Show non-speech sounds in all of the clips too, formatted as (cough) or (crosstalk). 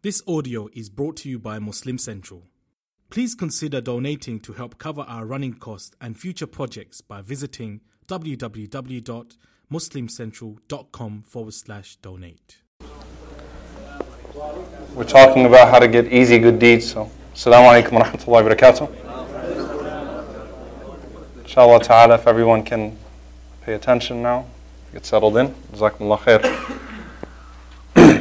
This audio is brought to you by Muslim Central. Please consider donating to help cover our running costs and future projects by visiting www.muslimcentral.com forward slash donate. We're talking about how to get easy good deeds. So, Assalamu alaikum wa rahmatullahi wa barakatuh. Inshallah ta'ala, if everyone can pay attention now, get settled in. Jazakumullah khair.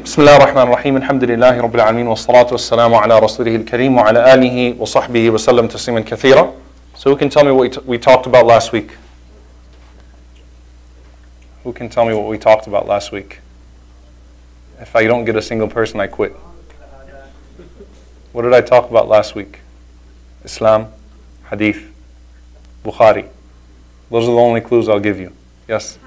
بسم الله الرحمن الرحيم الحمد لله رب العالمين والصلاة والسلام على رسوله الكريم وعلى آله وصحبه وسلم تسليما كثيرا So who can tell me what we, t- we talked about last week? Who can tell me what we talked about last week? If I don't get a single person, I quit. What did I talk about last week? Islam, Hadith, Bukhari. Those are the only clues I'll give you. Yes?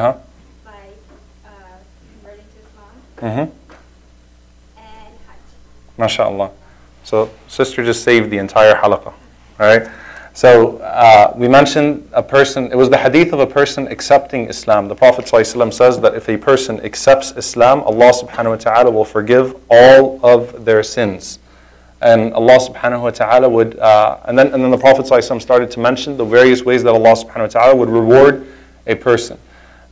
Huh. by uh, converting to Islam, Mm hmm. and Hajj. MashaAllah. So, sister just saved the entire halaqah. Right? So, uh, we mentioned a person, it was the hadith of a person accepting Islam. The Prophet ﷺ says that if a person accepts Islam, Allah subhanahu wa ta'ala will forgive all of their sins. And Allah subhanahu wa ta'ala would, uh, and, then, and then the Prophet ﷺ started to mention the various ways that Allah subhanahu wa ta'ala would reward a person.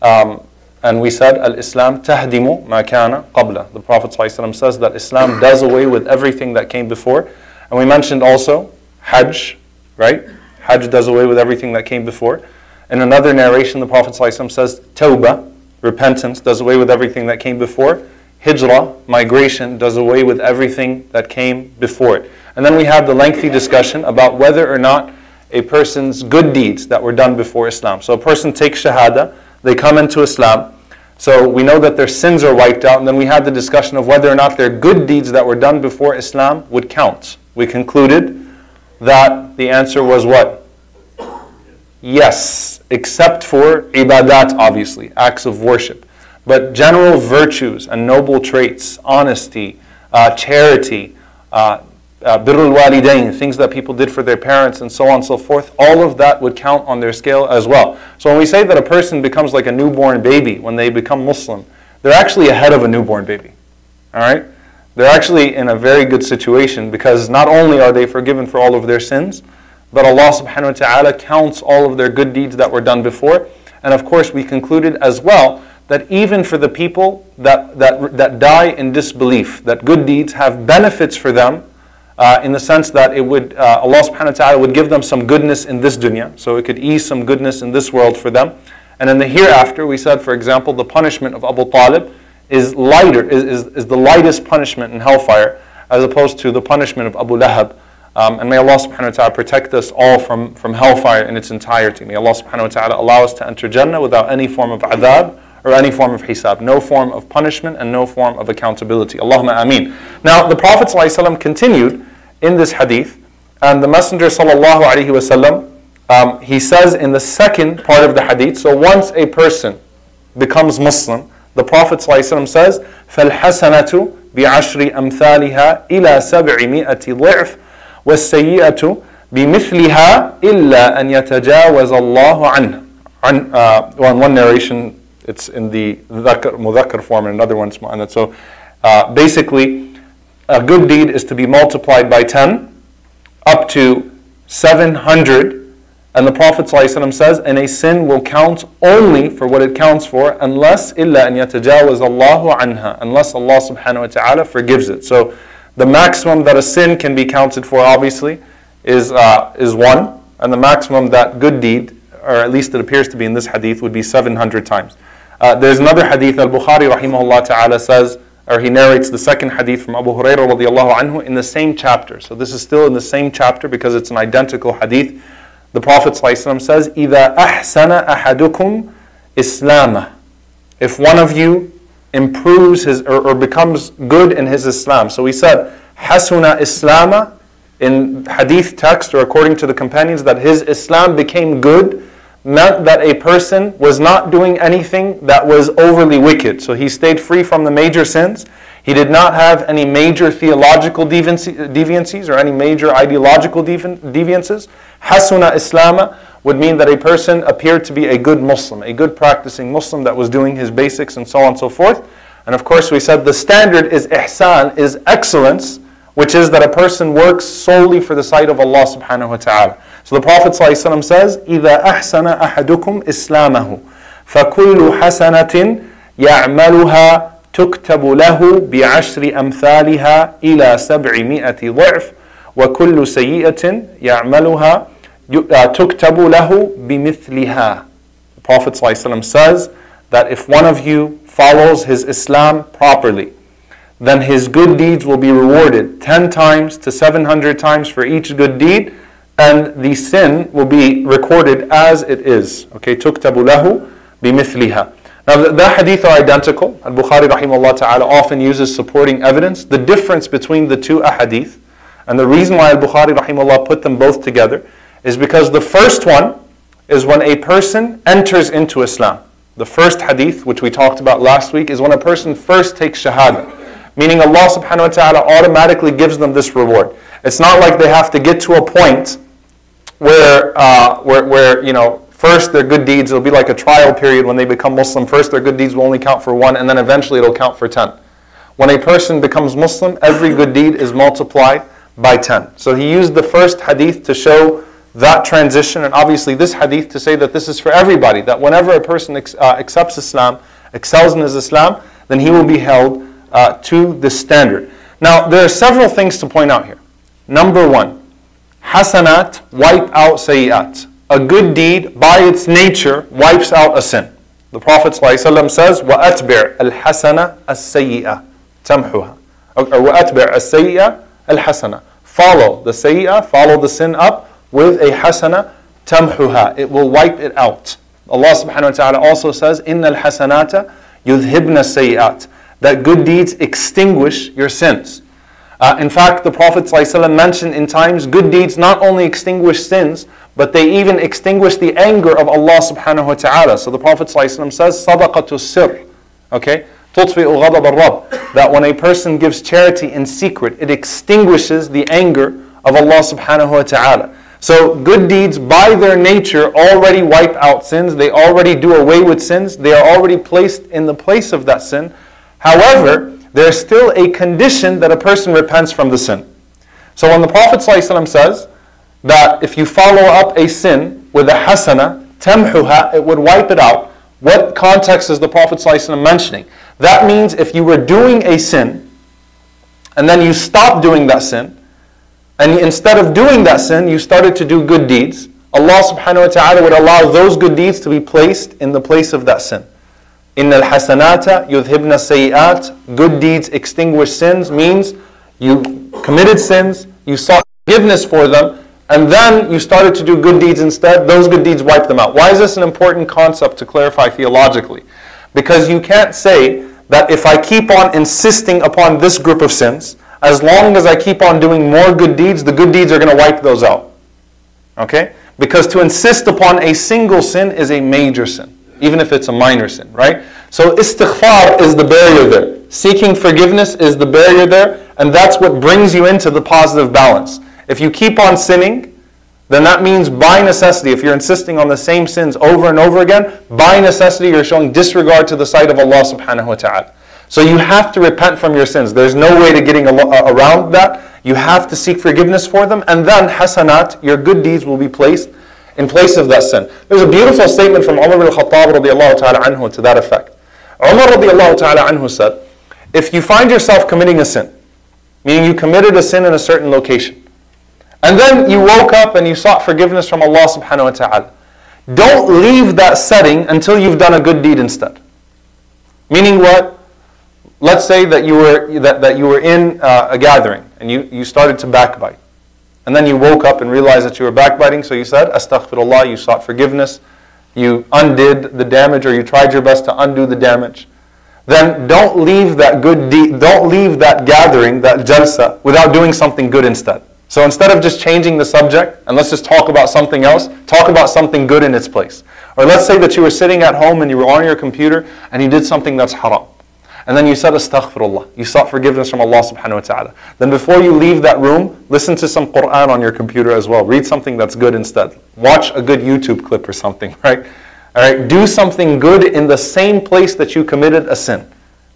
Um, and we said, Al Islam tahdimu ma kana qabla. The Prophet ﷺ says that Islam (coughs) does away with everything that came before. And we mentioned also Hajj, right? Hajj does away with everything that came before. In another narration, the Prophet ﷺ says, Tawbah, repentance, does away with everything that came before. Hijrah, migration, does away with everything that came before it. And then we had the lengthy discussion about whether or not a person's good deeds that were done before Islam. So a person takes Shahada, they come into Islam. So we know that their sins are wiped out, and then we had the discussion of whether or not their good deeds that were done before Islam would count. We concluded that the answer was what? Yes, except for ibadat, obviously, acts of worship. But general virtues and noble traits, honesty, uh, charity, uh, uh, birrul walidain, things that people did for their parents, and so on and so forth, all of that would count on their scale as well. So when we say that a person becomes like a newborn baby when they become Muslim, they're actually ahead of a newborn baby. All right? They're actually in a very good situation because not only are they forgiven for all of their sins, but Allah subhanahu wa ta'ala counts all of their good deeds that were done before. And of course, we concluded as well that even for the people that, that, that die in disbelief, that good deeds have benefits for them uh, in the sense that it would, uh, Allah subhanahu wa ta'ala would give them some goodness in this dunya. So it could ease some goodness in this world for them. And in the hereafter, we said, for example, the punishment of Abu Talib is lighter, is, is, is the lightest punishment in hellfire as opposed to the punishment of Abu Lahab. Um, and may Allah subhanahu wa ta'ala protect us all from, from hellfire in its entirety. May Allah subhanahu wa ta'ala allow us to enter Jannah without any form of adhab or any form of hisab, no form of punishment and no form of accountability. Allahumma ameen. Now, the Prophet ﷺ continued in this hadith, and the Messenger sallallahu alaihi wasallam, um, he says in the second part of the hadith, so once a person becomes Muslim, the Prophet ﷺ says, فَالْحَسَنَةُ بِعَشْرِ أَمْثَالِهَا إِلَى سَبْعِمِائَةِ ضِعْفٍ وَالسَّيِّئَةُ بِمِثْلِهَا إِلَّا أَنْ يَتَجَاوَزَ اللَّهُ عَنْهُ عن, uh, well, in one narration, it's in the dhakr, mudhakkar form, and another one it's mu'annad. So uh, basically, a good deed is to be multiplied by 10 up to 700. And the Prophet ﷺ says, and a sin will count only for what it counts for, unless illa an yatajawaz Allahu anha, unless Allah subhanahu wa ta'ala forgives it. So the maximum that a sin can be counted for, obviously, is, uh, is one, and the maximum that good deed, or at least it appears to be in this hadith, would be 700 times. Uh, there's another hadith, Al-Bukhari rahimahullah ta'ala says, or he narrates the second hadith from Abu Hurairah radiallahu anhu in the same chapter. So this is still in the same chapter because it's an identical hadith. The Prophet ﷺ says, إِذَا أَحْسَنَ أَحَدُكُمْ إِسْلَامَهُ If one of you improves his, or, or becomes good in his Islam. So we said, حَسُنَ إِسْلَامَ in hadith text or according to the companions that his Islam became good meant that a person was not doing anything that was overly wicked. So he stayed free from the major sins. He did not have any major theological deviancies or any major ideological deviances. Hasuna Islama would mean that a person appeared to be a good Muslim, a good practicing Muslim that was doing his basics and so on and so forth. And of course, we said the standard is ihsan, is excellence, which is that a person works solely for the sight of Allah subhanahu wa ta'ala. So the Prophet ﷺ says, إِذَا أَحْسَنَ أَحَدُكُمْ إِسْلَامَهُ فَكُلُّ حَسَنَةٍ يَعْمَلُهَا تكتب له بعشر أمثالها إلى سبعمائة ضعف وكل سيئة يعملها تكتب له بمثلها. The Prophet ﷺ says that if one of you follows his Islam properly, then his good deeds will be rewarded 10 times to 700 times for each good deed, and the sin will be recorded as it is. Okay, تكتب له بمثلها. Now the, the hadith are identical. Al-Bukhari rahimahullah ta'ala often uses supporting evidence. The difference between the two ahadith, and the reason why Al-Bukhari rahimahullah put them both together, is because the first one is when a person enters into Islam. The first hadith, which we talked about last week, is when a person first takes shahada. Meaning Allah subhanahu wa ta'ala automatically gives them this reward. It's not like they have to get to a point where, uh, where, where you know, First, their good deeds, it'll be like a trial period when they become Muslim. First, their good deeds will only count for one, and then eventually it'll count for ten. When a person becomes Muslim, every good deed is multiplied by 10. So he used the first hadith to show that transition, and obviously this hadith to say that this is for everybody, that whenever a person uh, accepts Islam, excels in his Islam, then he will be held uh, to this standard. Now, there are several things to point out here. Number one, hasanat wipe out sayyat a good deed by its nature wipes out a sin. The Prophet ﷺ says, وَأَتْبِعْ الْحَسَنَ السَّيِّئَةِ تَمْحُهَا Or وَأَتْبِعْ السَّيِّئَةَ الْحَسَنَةِ Follow the sayyah, follow the sin up with a hasana tamhuha. It will wipe it out. Allah subhanahu wa ta'ala also says, إِنَّ الْحَسَنَاتَ يُذْهِبْنَ السَّيِّئَاتِ That good deeds extinguish your sins. Uh, in fact, the Prophet ﷺ mentioned in times good deeds not only extinguish sins, but they even extinguish the anger of Allah subhanahu wa ta'ala. So the Prophet ﷺ says, Sadaqatu sir. Okay? Tutfi'u ghadab al That when a person gives charity in secret, it extinguishes the anger of Allah subhanahu wa ta'ala. So good deeds by their nature already wipe out sins. They already do away with sins. They are already placed in the place of that sin. However, there's still a condition that a person repents from the sin. So when the Prophet ﷺ says, that if you follow up a sin with a hasana, tamhuha, it would wipe it out. What context is the Prophet ﷺ mentioning? That means if you were doing a sin, and then you stopped doing that sin, and instead of doing that sin, you started to do good deeds, Allah subhanahu wa ta'ala would allow those good deeds to be placed in the place of that sin. Inna al-hasanata yudhibna sayyat. Good deeds extinguish sins means you committed sins, you sought forgiveness for them, and then you started to do good deeds instead, those good deeds wipe them out. Why is this an important concept to clarify theologically? Because you can't say that if I keep on insisting upon this group of sins, as long as I keep on doing more good deeds, the good deeds are going to wipe those out. Okay? Because to insist upon a single sin is a major sin, even if it's a minor sin, right? So istighfar is the barrier there. Seeking forgiveness is the barrier there, and that's what brings you into the positive balance. If you keep on sinning, then that means by necessity, if you're insisting on the same sins over and over again, by necessity you're showing disregard to the sight of Allah subhanahu wa ta'ala. So you have to repent from your sins. There's no way to getting uh, around that. You have to seek forgiveness for them, and then hasanat, your good deeds will be placed in place of that sin. There's a beautiful statement from Umar al-Khattab anhu to that effect. Umar anhu said, if you find yourself committing a sin, meaning you committed a sin in a certain location, and then you woke up and you sought forgiveness from Allah subhanahu wa ta'ala. Don't leave that setting until you've done a good deed instead. Meaning what? Let's say that you were, that, that you were in uh, a gathering and you, you started to backbite. And then you woke up and realized that you were backbiting, so you said, Astaghfirullah, you sought forgiveness, you undid the damage or you tried your best to undo the damage. Then don't leave that good deed, don't leave that gathering, that jalsa, without doing something good instead. So instead of just changing the subject and let's just talk about something else, talk about something good in its place. Or let's say that you were sitting at home and you were on your computer and you did something that's haram. And then you said astaghfirullah. You sought forgiveness from Allah subhanahu wa ta'ala. Then before you leave that room, listen to some Quran on your computer as well. Read something that's good instead. Watch a good YouTube clip or something, (laughs) right? All right, do something good in the same place that you committed a sin,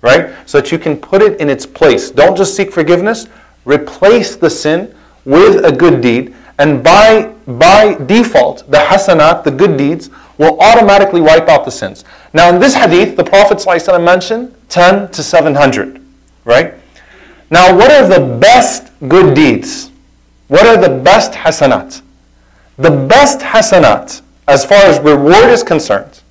right? So that you can put it in its place. Don't just seek forgiveness, replace the sin with a good deed, and by by default, the hasanat, the good deeds, will automatically wipe out the sins. Now, in this hadith, the Prophet ﷺ mentioned 10 to 700, right? Now, what are the best good deeds? What are the best hasanat? The best hasanat, as far as reward is concerned,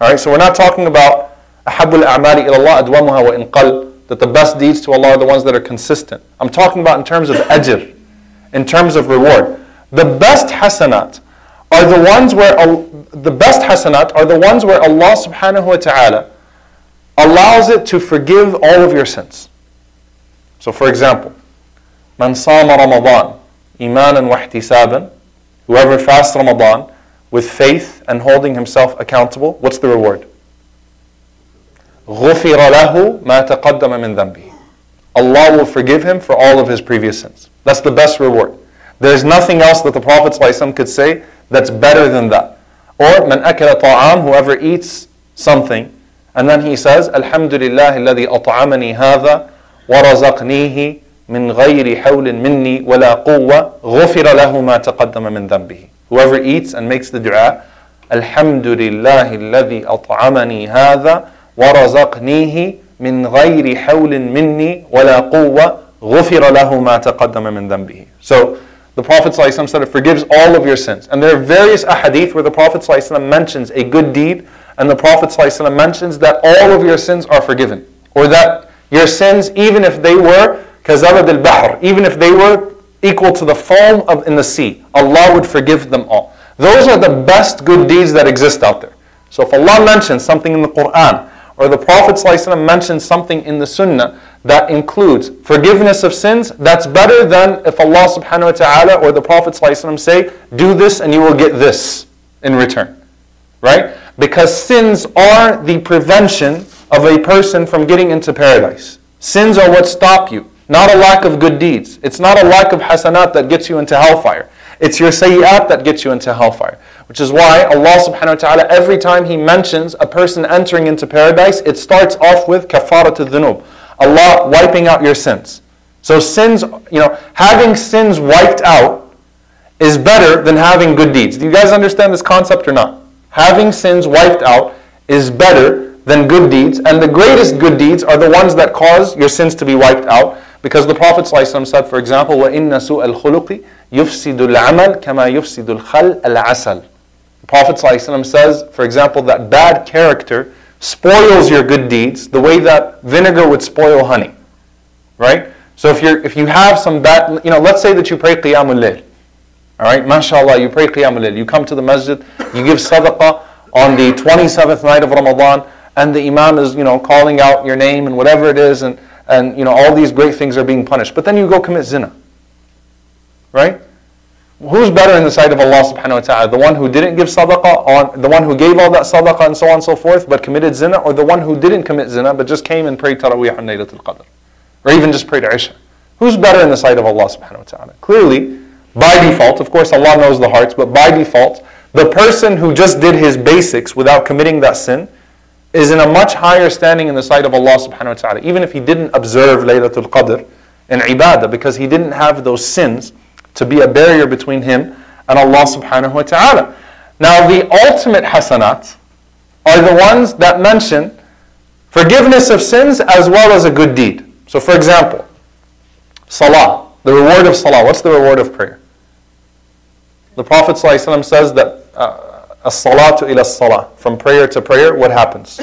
all right, so we're not talking about a'mali wa inqal, that the best deeds to Allah are the ones that are consistent. I'm talking about in terms of ajr, in terms of reward. The best hasanat are the ones where the best hasanat are the ones where Allah subhanahu wa ta'ala allows it to forgive all of your sins. So for example, Man sama Ramadan imanan wa ihtisaban, whoever fasts Ramadan with faith and holding himself accountable, what's the reward? غُفِرَ لَهُ مَا تَقَدَّمَ مِنْ ذَنْبِهِ Allah will forgive him for all of his previous sins. That's the best reward. There's nothing else that the Prophet ﷺ could say that's better than that. Or man akala ta'am, whoever eats something, and then he says, Alhamdulillah hadha wa razaqnihi min ghayri hawlin minni wa la quwwa ghufira lahu ma taqaddama min dhanbihi. Whoever eats and makes the dua, Alhamdulillah at'amani hadha wa razaqnihi min ghayri hawlin minni wa la quwwa ghufira lahu ma taqaddama min dhanbihi. So, the Prophet ﷺ said it forgives all of your sins. And there are various ahadith where the Prophet ﷺ mentions a good deed, and the Prophet ﷺ mentions that all of your sins are forgiven. Or that your sins, even if they were kazabad al-bahr, even if they were equal to the foam of, in the sea, Allah would forgive them all. Those are the best good deeds that exist out there. So if Allah mentions something in the Quran, or the Prophet ﷺ mentions something in the Sunnah that includes forgiveness of sins, that's better than if Allah subhanahu wa ta'ala or the Prophet ﷺ say, do this and you will get this in return. Right? Because sins are the prevention of a person from getting into paradise. Sins are what stop you, not a lack of good deeds. It's not a lack of hasanat that gets you into hellfire. It's your sayyat that gets you into hellfire. Which is why Allah subhanahu wa ta'ala, every time He mentions a person entering into paradise, it starts off with kafarat dhunub. Allah wiping out your sins. So sins, you know, having sins wiped out is better than having good deeds. Do you guys understand this concept or not? Having sins wiped out is better than good deeds, and the greatest good deeds are the ones that cause your sins to be wiped out. Because the Prophet ﷺ said, for example, وَإِنَّ سُوءَ الْخُلُقِ يُفْسِدُ الْعَمَلِ كَمَا يُفْسِدُ الْخَلْ الْعَسَلِ Prophet ﷺ says, for example, that bad character spoils your good deeds the way that vinegar would spoil honey. Right? So if you if you have some bad, you know, let's say that you pray Qiyamul Layl. All right, mashallah, you pray Qiyamul. You come to the masjid, you give sadaqah on the 27th night of Ramadan, and the imam is, you know, calling out your name and whatever it is, and, and you know, all these great things are being punished. But then you go commit zina. Right? Who's better in the sight of Allah subhanahu wa ta'ala? The one who didn't give sadaqah, on, the one who gave all that sadaqah and so on and so forth, but committed zina, or the one who didn't commit zina, but just came and prayed tarawih on Laylatul Qadr? Or even just prayed Isha? Who's better in the sight of Allah subhanahu wa ta'ala? Clearly, by default, of course Allah knows the hearts, but by default, the person who just did his basics without committing that sin is in a much higher standing in the sight of Allah subhanahu wa ta'ala, even if he didn't observe Laylatul Qadr in ibadah, because he didn't have those sins to be a barrier between him and Allah subhanahu wa ta'ala. Now, the ultimate hasanat are the ones that mention forgiveness of sins as well as a good deed. So, for example, salah, the reward of salah. What's the reward of prayer? The Prophet ﷺ says that as-salatu ila salah, from prayer to prayer, what happens?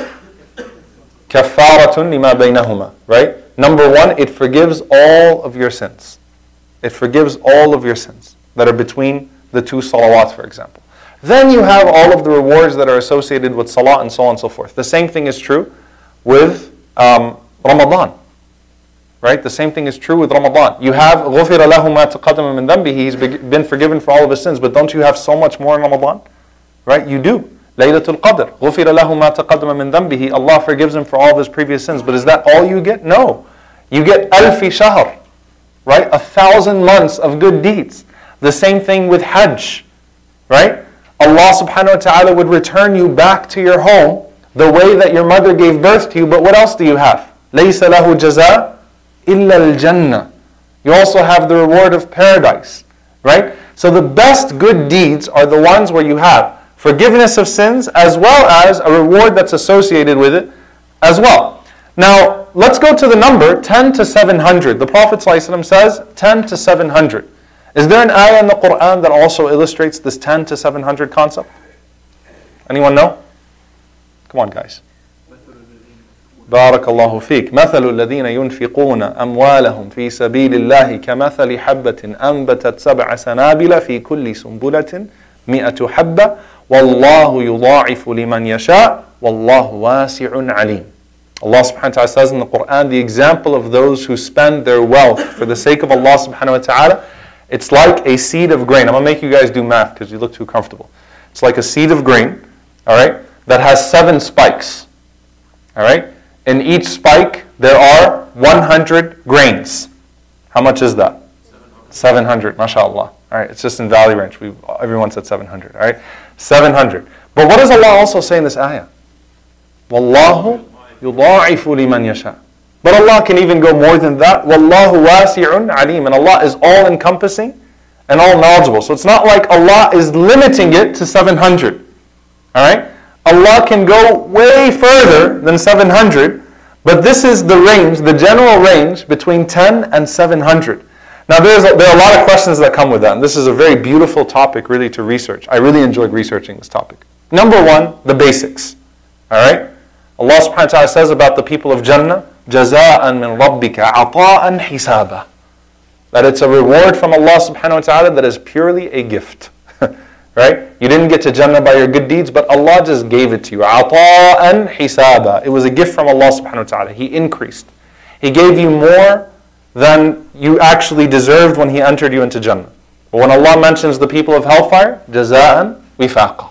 Kafaratun lima baynahuma, right? Number one, it forgives all of your sins. It forgives all of your sins that are between the two salawats, for example. Then you have all of the rewards that are associated with salah and so on and so forth. The same thing is true with um, Ramadan. Right? The same thing is true with Ramadan. You have غُفِرَ لَهُ مَا تَقَدَّمَ مِنْ ذَنْبِهِ He's been forgiven for all of his sins. But don't you have so much more in Ramadan? Right? You do. Laylatul Qadr. غُفِرَ لَهُ مَا تَقَدَّمَ مِنْ ذَنْبِهِ Allah forgives him for all of his previous sins. But is that all you get? No. You get alfi shahr, right? A thousand months of good deeds. The same thing with Hajj, right? Allah subhanahu wa ta'ala would return you back to your home the way that your mother gave birth to you, but what else do you have? لَيْسَ لَهُ جَزَاء illal jannah. You also have the reward of paradise, right? So the best good deeds are the ones where you have forgiveness of sins as well as a reward that's associated with it as well. Now, let's go to the number 10 to 700. The Prophet says 10 to 700. Is there an ayah in the Quran that also illustrates this 10 to 700 concept? Anyone know? Come on, guys. بارك الله فيك مثل الذين ينفقون أموالهم في سبيل الله كمثل حبة أنبتت سبع سنابل في كل سنبلة مئة حبة والله يضاعف لمن يشاء والله واسع عليم Allah subhanahu wa ta'ala says in the Quran the example of those who spend their wealth for the sake of Allah subhanahu wa ta'ala it's like a seed of grain. I'm going to make you guys do math because you look too comfortable. It's like a seed of grain, all right, that has seven spikes. All right? In each spike, there are 100 grains. How much is that? 700. 700, mashallah. All right, it's just in Valley Ranch. We, everyone said 700, all right? 700. But what does Allah also say in this ayah? Wallahu yudha'ifu liman yasha. But Allah can even go more than that. Wallahu wasi'un alim. And Allah is all encompassing and all knowledgeable. So it's not like Allah is limiting it to 700. Alright? Allah can go way further than 700. But this is the range, the general range between 10 and 700. Now, there's a, there are a lot of questions that come with that. And this is a very beautiful topic, really, to research. I really enjoyed researching this topic. Number one, the basics. All right? Allah subhanahu wa ta'ala says about the people of Jannah, جزاء من ربك عطاء حسابا that it's a reward from Allah subhanahu wa ta'ala that is purely a gift. Right? You didn't get to Jannah by your good deeds, but Allah just gave it to you. Ata'an hisaba. It was a gift from Allah subhanahu wa ta'ala. He increased. He gave you more than you actually deserved when He entered you into Jannah. But when Allah mentions the people of hellfire, jaza'an wifaqa.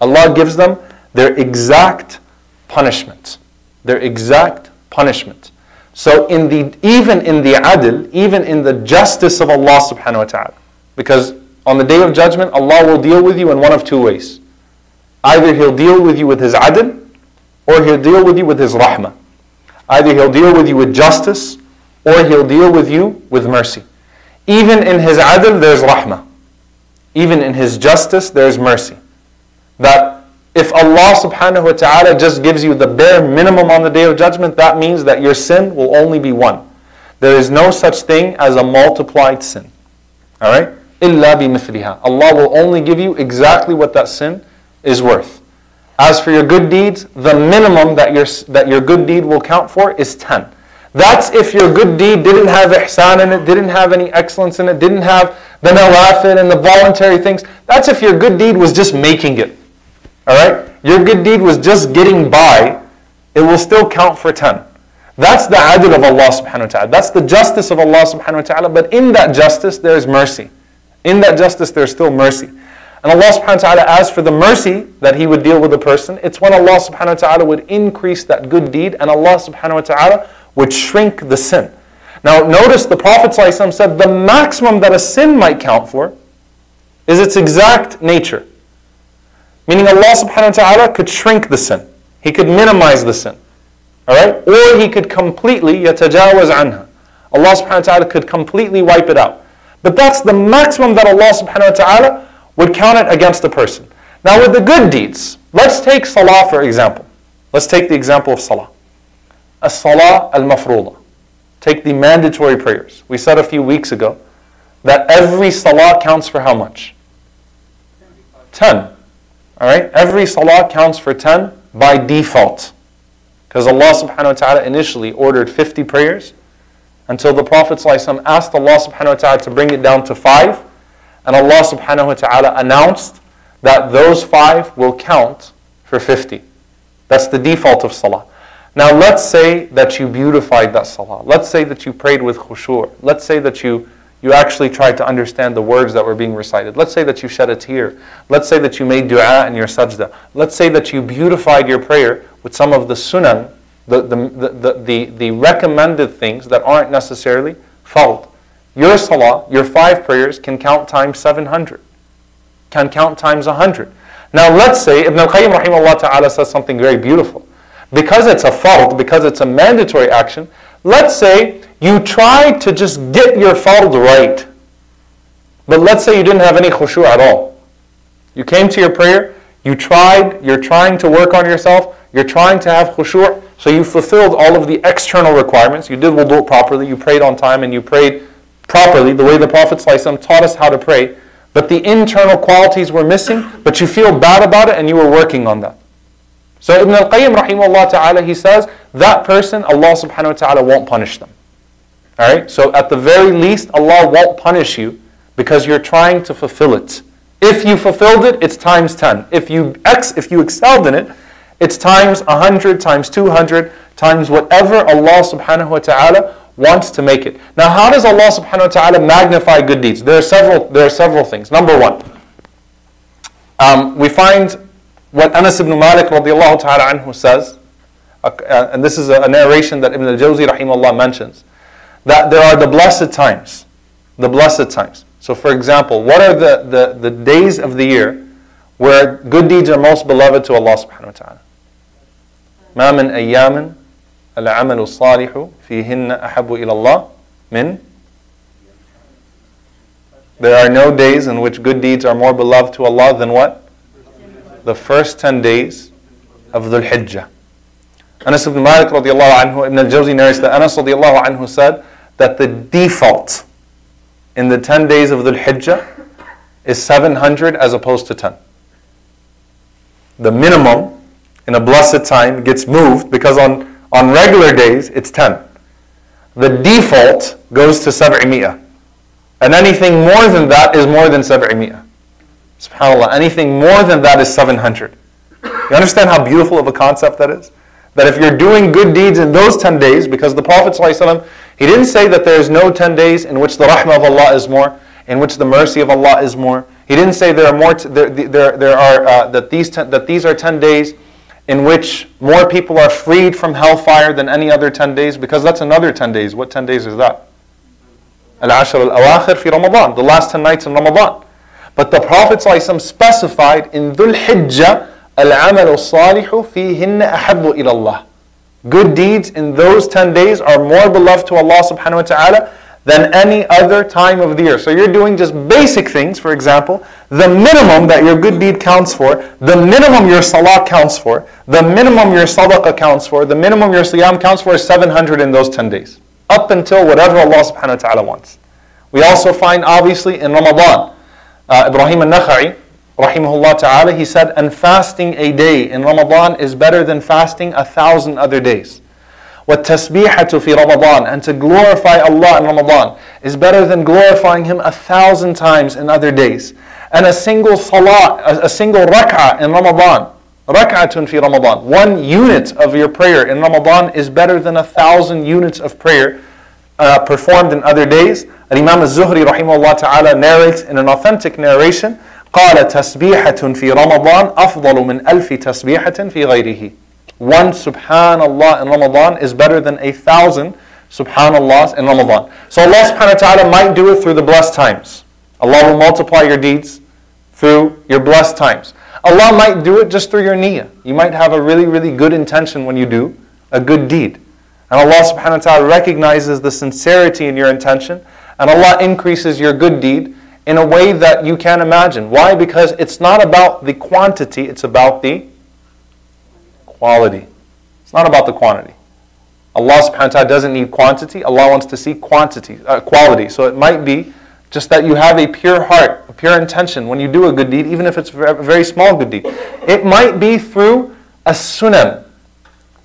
Allah gives them their exact punishment. Their exact punishment. So in the even in the adl, even in the justice of Allah subhanahu wa ta'ala, because on the day of judgment, Allah will deal with you in one of two ways. Either He'll deal with you with His adl, or He'll deal with you with His rahmah. Either He'll deal with you with justice, or He'll deal with you with mercy. Even in His adl, there's rahmah. Even in His justice, there's mercy. That if Allah subhanahu wa ta'ala just gives you the bare minimum on the day of judgment, that means that your sin will only be one. There is no such thing as a multiplied sin. Alright? Illa bimithliha. Allah will only give you exactly what that sin is worth. As for your good deeds, the minimum that your, that your good deed will count for is 10. That's if your good deed didn't have ihsan in it, didn't have any excellence in it, didn't have the nawafil and the voluntary things. That's if your good deed was just making it. All right? Your good deed was just getting by, it will still count for 10. That's the adl of Allah subhanahu wa ta'ala. That's the justice of Allah subhanahu wa ta'ala. But in that justice, there is mercy. In that justice, there's still mercy. And Allah subhanahu wa ta'ala, as for the mercy that He would deal with a person, it's when Allah subhanahu wa ta'ala would increase that good deed and Allah subhanahu wa ta'ala would shrink the sin. Now notice the Prophet said the maximum that a sin might count for is its exact nature. Meaning Allah subhanahu wa ta'ala could shrink the sin. He could minimize the sin. Alright? Or He could completely yatajawaz anha. Allah subhanahu wa ta'ala could completely wipe it out. But that's the maximum that Allah subhanahu wa ta'ala would count it against a person. Now with the good deeds, let's take salah for example. Let's take the example of salah. As-salah al-mafruḍa. Take the mandatory prayers. We said a few weeks ago that every salah counts for how much? Ten. All right, every salah counts for 10 by default. Because Allah subhanahu wa ta'ala initially ordered 50 prayers until the Prophet ﷺ asked Allah subhanahu wa ta'ala to bring it down to 5. And Allah subhanahu wa ta'ala announced that those 5 will count for 50. That's the default of salah. Now let's say that you beautified that salah. Let's say that you prayed with khushu'. Let's say that you, you actually tried to understand the words that were being recited. Let's say that you shed a tear. Let's say that you made dua in your sajda. Let's say that you beautified your prayer with some of the sunan, the, the, the, the, recommended things that aren't necessarily fard. Your salah, your five prayers can count times 700, can count times 100. Now let's say Ibn al-Qayyim rahimahullah ta'ala says something very beautiful. Because it's a fard, because it's a mandatory action, let's say you tried to just get your fard right. But let's say you didn't have any khushu' at all. You came to your prayer, you tried, you're trying to work on yourself, you're trying to have khushu', so you fulfilled all of the external requirements. You did wudu properly, you prayed on time, and you prayed properly, the way the Prophet taught us how to pray. But the internal qualities were missing, but you feel bad about it and you were working on that. So Ibn al-Qayyim rahimahullah ta'ala, he says, that person, Allah subhanahu wa ta'ala won't punish them. Alright? So at the very least, Allah won't punish you because you're trying to fulfill it. If you fulfilled it, it's times 10. If you ex if you excelled in it, it's times 100, times 200, times whatever Allah subhanahu wa ta'ala wants to make it. Now, how does Allah subhanahu wa ta'ala magnify good deeds? There are several, there are several things. Number one, um, we find what Anas ibn Malik radiallahu ta'ala anhu says, uh, and this is a, a narration that Ibn al-Jawzi rahimahullah mentions, that there are the blessed times. The blessed times. So for example, what are the, the, the days of the year where good deeds are most beloved to Allah subhanahu wa ta'ala? ما من أيام العمل الصالح فيهن أحب إلى الله من There are no days in which good deeds are more beloved to Allah than what? The first 10 days of Dhul Hijjah. Anas ibn Malik radiallahu anhu, Ibn al-Jawzi narrates that Anas radiallahu anhu said that the default in the 10 days of Dhul Hijjah is 700 as opposed to 10. The minimum in a blessed time gets moved because on on regular days, it's 10. The default goes to 700. And anything more than that is more than 700. SubhanAllah. Anything more than that is 700. You understand how beautiful of a concept that is? That if you're doing good deeds in those 10 days, because the Prophet ﷺ, he didn't say that there is no 10 days in which the rahmah of Allah is more, in which the mercy of Allah is more. He didn't say there are more, t- there, there, there are, uh, that, these ten, that these are 10 days in which more people are freed from hellfire than any other 10 days, because that's another 10 days. What 10 days is that? Al-Ashr al-Awakhir fi Ramadan, the last 10 nights in Ramadan. But the Prophet specified in Dhul Hijjah, Al-Amal al-Salihu fihinna ahabbu ilallah. Good deeds in those 10 days are more beloved to Allah subhanahu wa ta'ala than any other time of the year. So you're doing just basic things, for example, the minimum that your good deed counts for, the minimum your salah counts for, the minimum your sadaqah counts for, the minimum your siyam counts for is 700 in those 10 days. Up until whatever Allah subhanahu wa ta'ala wants. We also find obviously in Ramadan, uh, Ibrahim al-Nakha'i, rahimahullah ta'ala, he said, and fasting a day in Ramadan is better than fasting a thousand other days. وَالتَّسْبِيحَةُ فِي رَمَضَانِ And to glorify Allah in Ramadan is better than glorifying Him a thousand times in other days. And a single salah, a, a single rak'ah in Ramadan, rak'atun fi Ramadan, one unit of your prayer in Ramadan is better than a thousand units of prayer uh, performed in other days. And Imam al-Zuhri rahimahullah ta'ala narrates in an authentic narration, قال تسبيحة في رمضان أفضل من ألف تسبيحة في غيره one subhanallah in Ramadan is better than a thousand subhanallahs in Ramadan. So Allah subhanahu wa ta'ala might do it through the blessed times. Allah will multiply your deeds through your blessed times. Allah might do it just through your niyyah. You might have a really, really good intention when you do a good deed. And Allah subhanahu wa ta'ala recognizes the sincerity in your intention, and Allah increases your good deed in a way that you can't imagine. Why? Because it's not about the quantity, it's about the quality. It's not about the quantity. Allah subhanahu wa ta'ala doesn't need quantity. Allah wants to see quantity, uh, quality. So it might be just that you have a pure heart, a pure intention when you do a good deed, even if it's a very small good deed. It might be through a sunan,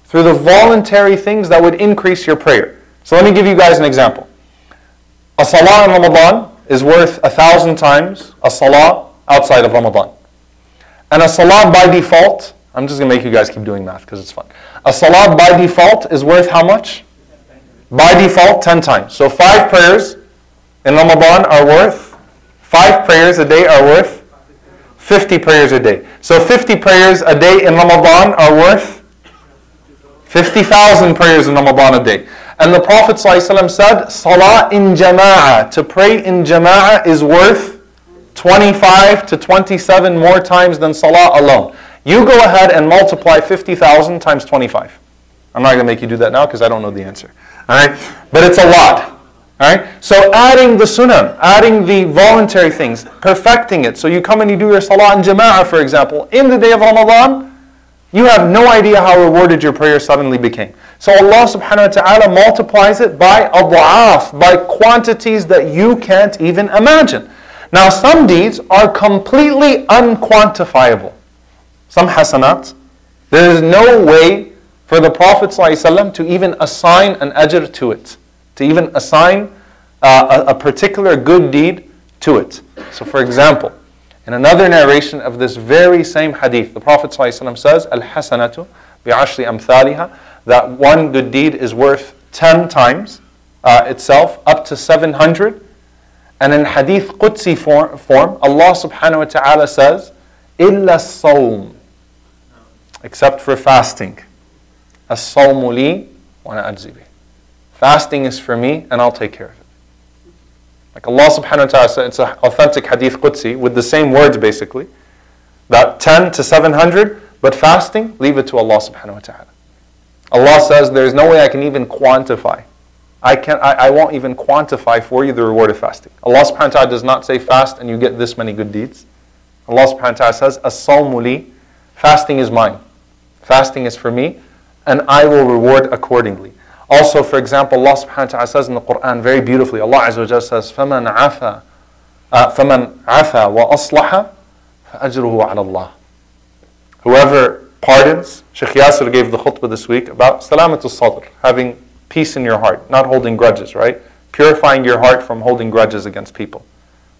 through the voluntary things that would increase your prayer. So let me give you guys an example. A salah in Ramadan is worth a thousand times a salah outside of Ramadan. And a salah by default I'm just going to make you guys keep doing math because it's fun. A salah by default is worth how much? By default, 10 times. So five prayers in Ramadan are worth, five prayers a day are worth 50 prayers a day. So 50 prayers a day in Ramadan are worth 50,000 prayers in Ramadan a day. And the Prophet ﷺ said, Salah in jama'ah, to pray in jama'ah is worth 25 to 27 more times than Salah alone. You go ahead and multiply 50,000 times 25. I'm not going to make you do that now because I don't know the answer. All right? But it's a lot. All right? So adding the sunnah, adding the voluntary things, perfecting it. So you come and you do your salah in jama'ah, for example, in the day of Ramadan, you have no idea how rewarded your prayer suddenly became. So Allah subhanahu wa ta'ala multiplies it by adwa'af, by quantities that you can't even imagine. Now some deeds are completely unquantifiable some hasanat. There is no way for the Prophet ﷺ to even assign an ajr to it, to even assign uh, a, a particular good deed to it. So, for example, in another narration of this very same hadith, the Prophet ﷺ says, Al hasanatu bi'ashri amthaliha, that one good deed is worth 10 times uh, itself, up to 700. And in hadith Qudsi form, form Allah subhanahu wa ta'ala says, Illa saum." except for fasting. as-sawmu li wa ana ajzibi. Fasting is for me and I'll take care of it. Like Allah subhanahu wa ta'ala said, it's an authentic hadith Qudsi with the same words basically, that 10 to 700, but fasting, leave it to Allah subhanahu wa ta'ala. Allah says there's no way I can even quantify. I, can't, I, I won't even quantify for you the reward of fasting. Allah subhanahu wa ta'ala does not say fast and you get this many good deeds. Allah subhanahu wa ta'ala says, As-sawmuli, fasting is mine. Fasting is for me, and I will reward accordingly. Also, for example, Allah subhanahu wa ta'ala says in the Quran very beautifully, Allah Azza wa says, فَمَنْ عَفَى فَمَنْ عَفَى وَأَصْلَحَ فَأَجْرُهُ عَلَى اللَّهِ Whoever pardons, Sheikh Yasir gave the khutbah this week about salamatul sadr, having peace in your heart, not holding grudges, right? Purifying your heart from holding grudges against people.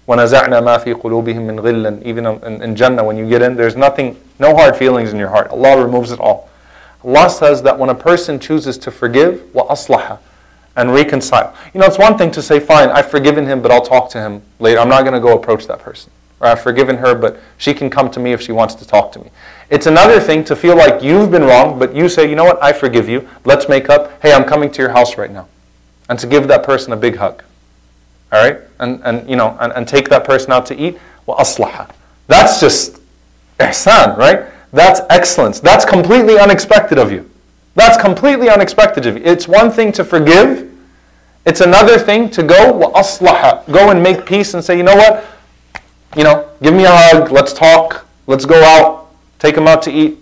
وَنَزَعْنَا مَا فِي قُلُوبِهِم مِّن غِلٍّ Even in, in Jannah, when you get in, there's nothing, no hard feelings in your heart. Allah removes it all. Allah says that when a person chooses to forgive, وَأَصْلَحَ and reconcile. You know, it's one thing to say, fine, I've forgiven him, but I'll talk to him later. I'm not going to go approach that person. Or I've forgiven her, but she can come to me if she wants to talk to me. It's another thing to feel like you've been wrong, but you say, you know what, I forgive you. Let's make up. Hey, I'm coming to your house right now. And to give that person a big hug. all right, and, and, you know, and, and take that person out to eat, well, aslaha. That's just ihsan, right? That's excellence. That's completely unexpected of you. That's completely unexpected of you. It's one thing to forgive. It's another thing to go wa aslaha, go and make peace and say, you know what, you know, give me a hug. Let's talk. Let's go out. Take them out to eat.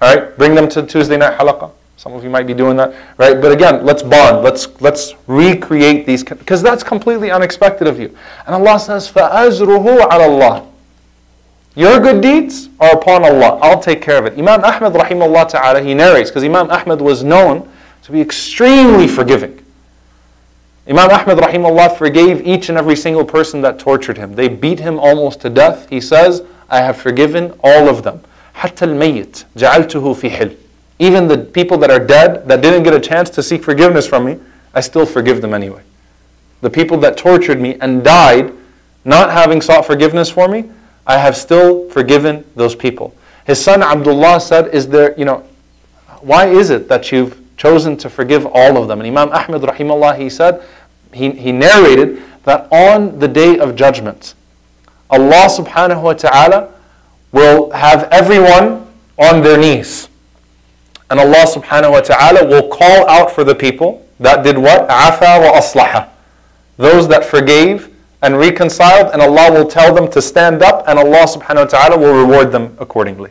All right, bring them to Tuesday night halaqah. Some of you might be doing that, right? But again, let's bond. Let's let's recreate these because that's completely unexpected of you. And Allah says, فَأَجْرُهُ عَلَى اللَّهِ your good deeds are upon Allah. I'll take care of it. Imam Ahmad rahimahullah ta'ala, he narrates, because Imam Ahmad was known to be extremely forgiving. Imam Ahmad rahimahullah forgave each and every single person that tortured him. They beat him almost to death. He says, I have forgiven all of them. حتى الميت جعلته في حل. even the people that are dead, that didn't get a chance to seek forgiveness from me, I still forgive them anyway. The people that tortured me and died, not having sought forgiveness for me, I have still forgiven those people. His son Abdullah said, Is there, you know, why is it that you've chosen to forgive all of them? And Imam Ahmad rahimahullah, he said, he, he narrated that on the day of judgment, Allah subhanahu wa ta'ala will have everyone on their knees. And Allah subhanahu wa ta'ala will call out for the people that did what? Afa wa aslaha. Those that forgave and reconciled, and Allah will tell them to stand up, and Allah subhanahu wa ta'ala will reward them accordingly.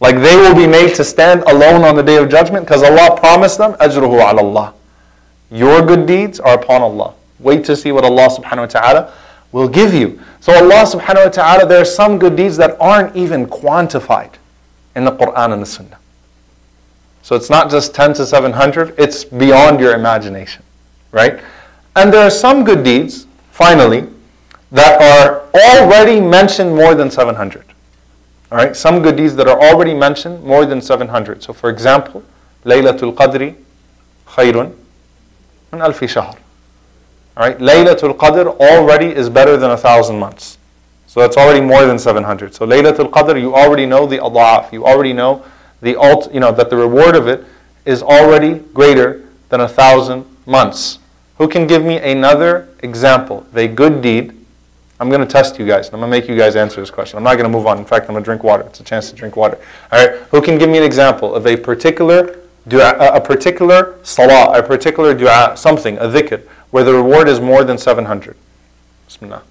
Like they will be made to stand alone on the day of judgment because Allah promised them, ajruhu ala Allah. Your good deeds are upon Allah. Wait to see what Allah subhanahu wa ta'ala will give you. So Allah subhanahu wa ta'ala, there are some good deeds that aren't even quantified in the Quran and the Sunnah. So it's not just 10 to 700, it's beyond your imagination, right? And there are some good deeds finally, that are already mentioned more than 700. All right, some good deeds that are already mentioned more than 700. So, for example, Laylatul Qadri khayrun min alfi shahr. All right, Laylatul Qadr already is better than a thousand months. So that's already more than 700. So Laylatul Qadr, you already know the adha'af. You already know the alt, you know that the reward of it is already greater than a thousand months. Who can give me another example of a good deed? I'm going to test you guys. I'm going to make you guys answer this question. I'm not going to move on. In fact, I'm going to drink water. It's a chance to drink water. All right. Who can give me an example of a particular dua, a particular salah, a particular dua, something, a dhikr, where the reward is more than 700? Bismillah.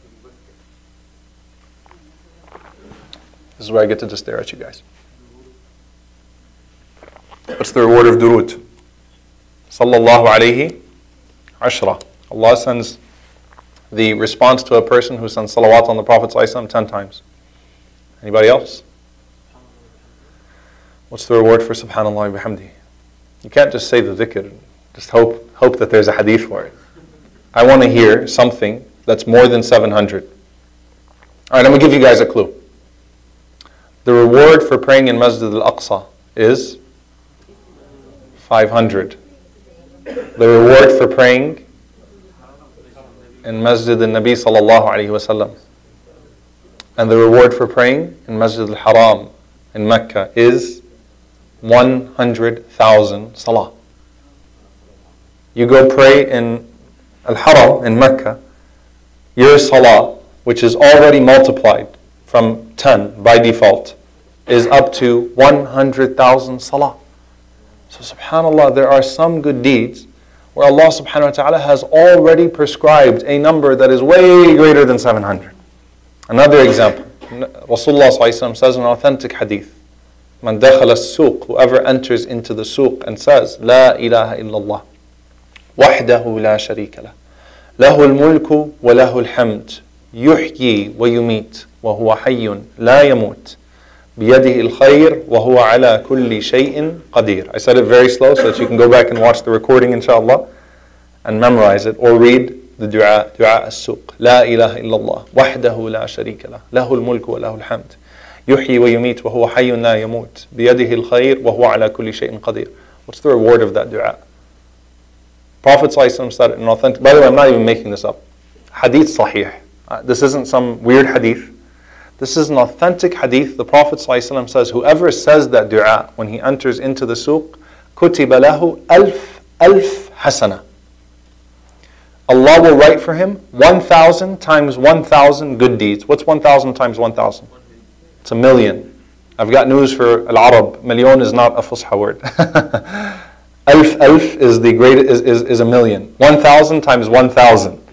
This is where I get to just stare at you guys. What's the reward of durood? Sallallahu alayhi ashra. Allah sends the response to a person who sends salawat on the Prophet ﷺ 10 times. Anybody else? What's the reward for subhanallah bihamdi? You can't just say the dhikr, just hope, hope that there's a hadith for it. I want to hear something that's more than 700. All right, I'm going to give you guys a clue. The reward for praying in Masjid al-Aqsa is 500. The reward for praying in Masjid al-Nabi sallallahu alayhi wasallam and the reward for praying in Masjid al-Haram in Mecca is 100,000 salah. You go pray in Al-Haram in Mecca, your salah, which is already multiplied from 10 by default, is up to 100,000 salah. So subhanAllah, there are some good deeds where Allah subhanahu wa ta'ala has already prescribed a number that is way greater than 700. Another example, Rasulullah says an authentic hadith, Man dakhala suq, whoever enters into the suq and says, La ilaha illallah, wahdahu la sharika lah, lahu al-mulku wa lahu al-hamd, yuhyi wa yumit, wa huwa hayyun la yamut, بيده الخير وهو على كل شيء قدير. I said it very slow so that you can go back and watch the recording inshallah and memorize it or read the dua, dua السوق. لا إله إلا الله وحده لا شريك له له الملك وله الحمد يحيي ويميت وهو حي لا يموت بيده الخير وهو على كل شيء قدير. What's the reward of that dua? Prophet ﷺ said it in authentic, by the way, I'm not even making this up. Hadith sahih. Uh, this isn't some weird hadith. This is an authentic hadith. The Prophet ﷺ says, Whoever says that dua when he enters into the suq, kutiba lahu alf alf hasana. Allah will write for him 1,000 times 1,000 good deeds. What's 1,000 times 1,000? It's a million. I've got news for Al-Arab. Million is not a Fusha word. (laughs) alf alf is the great is, is, is a million. 1,000 times 1,000.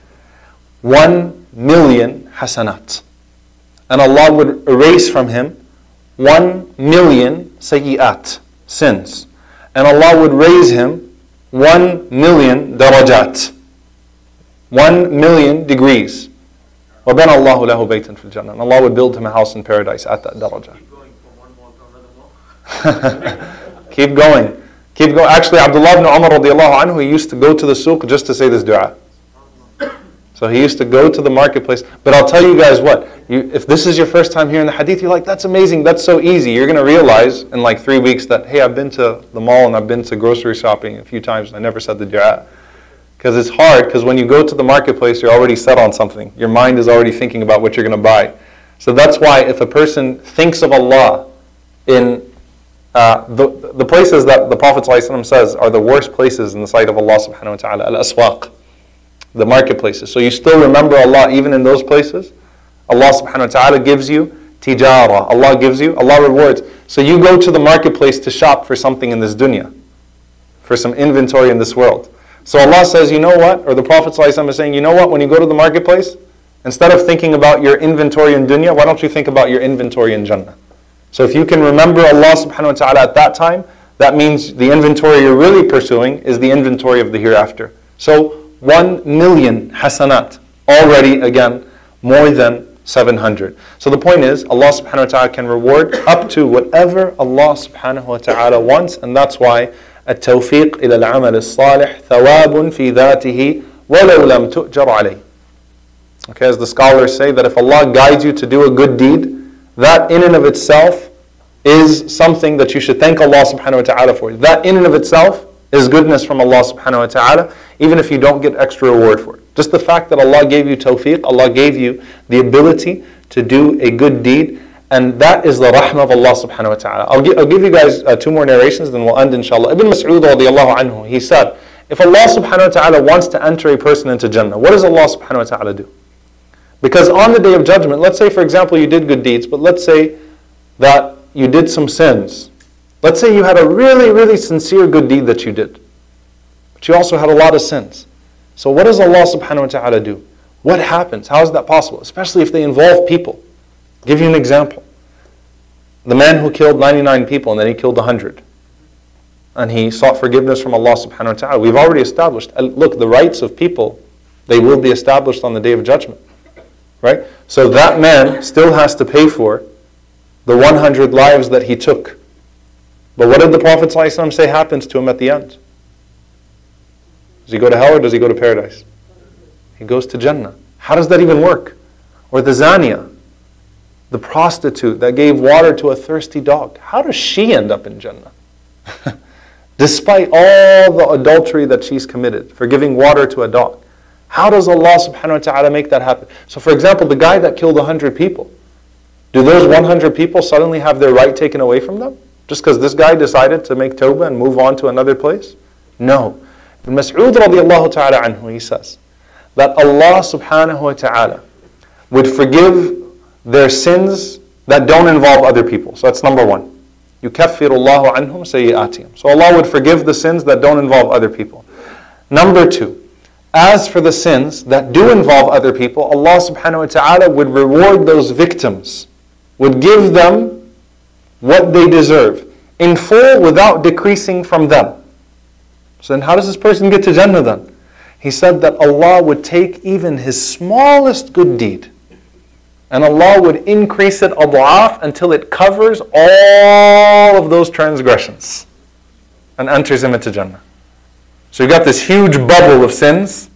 1 million hasanat And Allah would erase from him 1 million sayyi'at, sins. And Allah would raise him 1 million darajat. 1 million degrees. وَبَنَى اللَّهُ لَهُ بَيْتًا فِي الْجَنَّةِ And Allah would build him a house in paradise at that darajah. Keep going. (laughs) Keep going. Actually, Abdullah ibn Umar radiallahu anhu, he used to go to the suq just to say this dua. So he used to go to the marketplace. But I'll tell you guys what, you, if this is your first time hearing the hadith, you're like, that's amazing, that's so easy. You're going to realize in like three weeks that, hey, I've been to the mall and I've been to grocery shopping a few times and I never said the dua. Because it's hard, because when you go to the marketplace, you're already set on something. Your mind is already thinking about what you're going to buy. So that's why if a person thinks of Allah in uh, the, the places that the Prophet ﷺ says are the worst places in the sight of Allah subhanahu wa ta'ala, al-aswaq, the marketplaces. So you still remember Allah even in those places. Allah subhanahu wa ta'ala gives you tijara. Allah gives you, Allah rewards. So you go to the marketplace to shop for something in this dunya, for some inventory in this world. So Allah says, you know what? Or the Prophet ﷺ is saying, you know what? When you go to the marketplace, instead of thinking about your inventory in dunya, why don't you think about your inventory in Jannah? So if you can remember Allah subhanahu wa ta'ala at that time, that means the inventory you're really pursuing is the inventory of the hereafter. So 1 million hasanat, already again, more than 700. So the point is, Allah subhanahu wa ta'ala can reward up to whatever Allah subhanahu wa ta'ala wants, and that's why التوفيق إلى العمل الصالح ثواب في ذاته ولو لم تؤجر عليه. Okay, as the scholars say, that if Allah guides you to do a good deed, that in and of itself is something that you should thank Allah subhanahu wa ta'ala for. That in and of itself is goodness from Allah subhanahu wa ta'ala, even if you don't get extra reward for it. Just the fact that Allah gave you tawfiq, Allah gave you the ability to do a good deed, and that is the rahmah of Allah subhanahu wa ta'ala. I'll, gi- I'll give you guys uh, two more narrations, then we'll end inshallah. Ibn Mas'ud radiallahu anhu, he said, if Allah subhanahu wa ta'ala wants to enter a person into Jannah, what does Allah subhanahu wa ta'ala do? Because on the day of judgment, let's say for example you did good deeds, but let's say that you did some sins. Let's say you had a really, really sincere good deed that you did. But you also had a lot of sins. So what does Allah subhanahu wa ta'ala do? What happens? How is that possible? Especially if they involve people. I'll give you an example. The man who killed 99 people and then he killed 100. And he sought forgiveness from Allah subhanahu wa ta'ala. We've already established, look, the rights of people, they will be established on the day of judgment. Right? So that man still has to pay for the 100 lives that he took. But what did the Prophet say happens to him at the end? Does he go to hell or does he go to paradise? He goes to Jannah. How does that even work? Or the Zania, the prostitute that gave water to a thirsty dog. How does she end up in Jannah? (laughs) Despite all the adultery that she's committed for giving water to a dog. How does Allah subhanahu wa ta'ala make that happen? So, for example, the guy that killed 100 people, do those 100 people suddenly have their right taken away from them? Just because this guy decided to make tawbah and move on to another place? No. Ibn Mas'ud radiallahu ta'ala anhu, he says that Allah subhanahu wa ta'ala would forgive their sins that don't involve other people. So that's number one. يُكَفِّرُ اللَّهُ عَنْهُمْ سَيِّئَاتِهِمْ So Allah would forgive the sins that don't involve other people. Number two, as for the sins that do involve other people, Allah subhanahu wa ta'ala would reward those victims, would give them what they deserve in full without decreasing from them. So then how does this person get to Jannah then? He said that Allah would take even his smallest good deed and Allah would increase it adwaf until it covers all of those transgressions and enters him into Jannah. So you got this huge bubble of sins,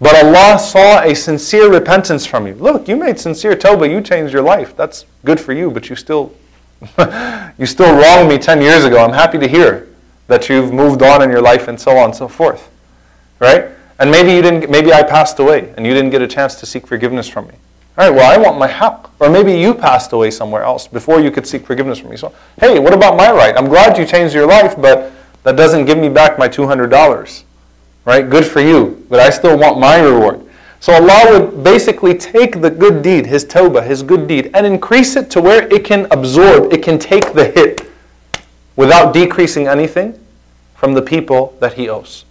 but Allah saw a sincere repentance from you. Look, you made sincere tawbah, you changed your life. That's good for you, but you still (laughs) you still wronged me 10 years ago. I'm happy to hear that you've moved on in your life and so on and so forth. Right? And maybe you didn't maybe I passed away and you didn't get a chance to seek forgiveness from me. All right, well, I want my haqq. Or maybe you passed away somewhere else before you could seek forgiveness from me. So, hey, what about my right? I'm glad you changed your life, but that doesn't give me back my $200. Right? Good for you, but I still want my reward. So Allah would basically take the good deed, his tawbah, his good deed, and increase it to where it can absorb, it can take the hit without decreasing anything from the people that he owes.